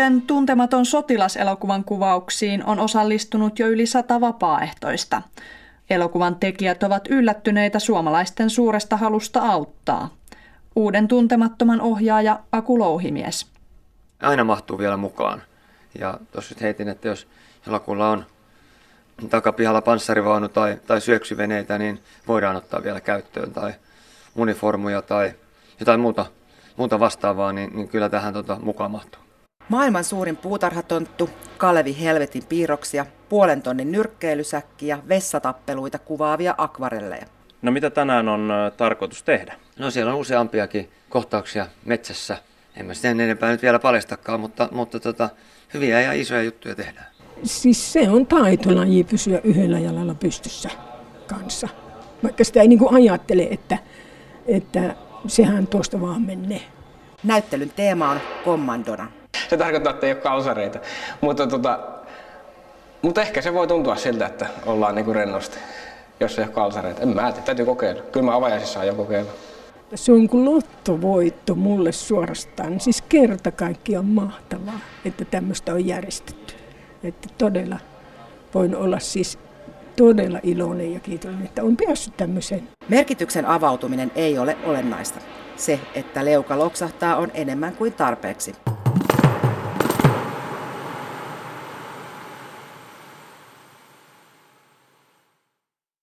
Uuden tuntematon sotilaselokuvan kuvauksiin on osallistunut jo yli sata vapaaehtoista. Elokuvan tekijät ovat yllättyneitä suomalaisten suuresta halusta auttaa. Uuden tuntemattoman ohjaaja Aku Louhimies. Aina mahtuu vielä mukaan. Ja tuossa heitin, että jos elokuulla on takapihalla panssarivaunu tai, tai syöksyveneitä, niin voidaan ottaa vielä käyttöön. Tai uniformuja tai jotain muuta, muuta vastaavaa, niin, niin kyllä tähän tota, mukaan mahtuu. Maailman suurin puutarhatonttu, Kalevi Helvetin piirroksia, puolen tonnin nyrkkeilysäkki ja vessatappeluita kuvaavia akvarelleja. No mitä tänään on tarkoitus tehdä? No siellä on useampiakin kohtauksia metsässä. En mä sitä enempää nyt vielä paljastakaan, mutta, mutta tota, hyviä ja isoja juttuja tehdään. Siis se on taitolaji pysyä yhdellä jalalla pystyssä kanssa. Vaikka sitä ei niin kuin ajattele, että, että sehän tuosta vaan menee. Näyttelyn teema on kommandona. Se tarkoittaa, että ei ole kalsareita. Mutta, tota, mutta ehkä se voi tuntua siltä, että ollaan niin kuin rennosti, jos ei ole kalsareita. En mä tiedä, täytyy kokeilla. Kyllä mä avajaisissa aion kokeilla. Se on kuin lottovoitto mulle suorastaan. Siis kerta kaikkiaan mahtavaa, että tämmöistä on järjestetty. Että todella voin olla siis todella iloinen ja kiitollinen, että on päässyt tämmöiseen. Merkityksen avautuminen ei ole olennaista. Se, että leuka loksahtaa, on enemmän kuin tarpeeksi.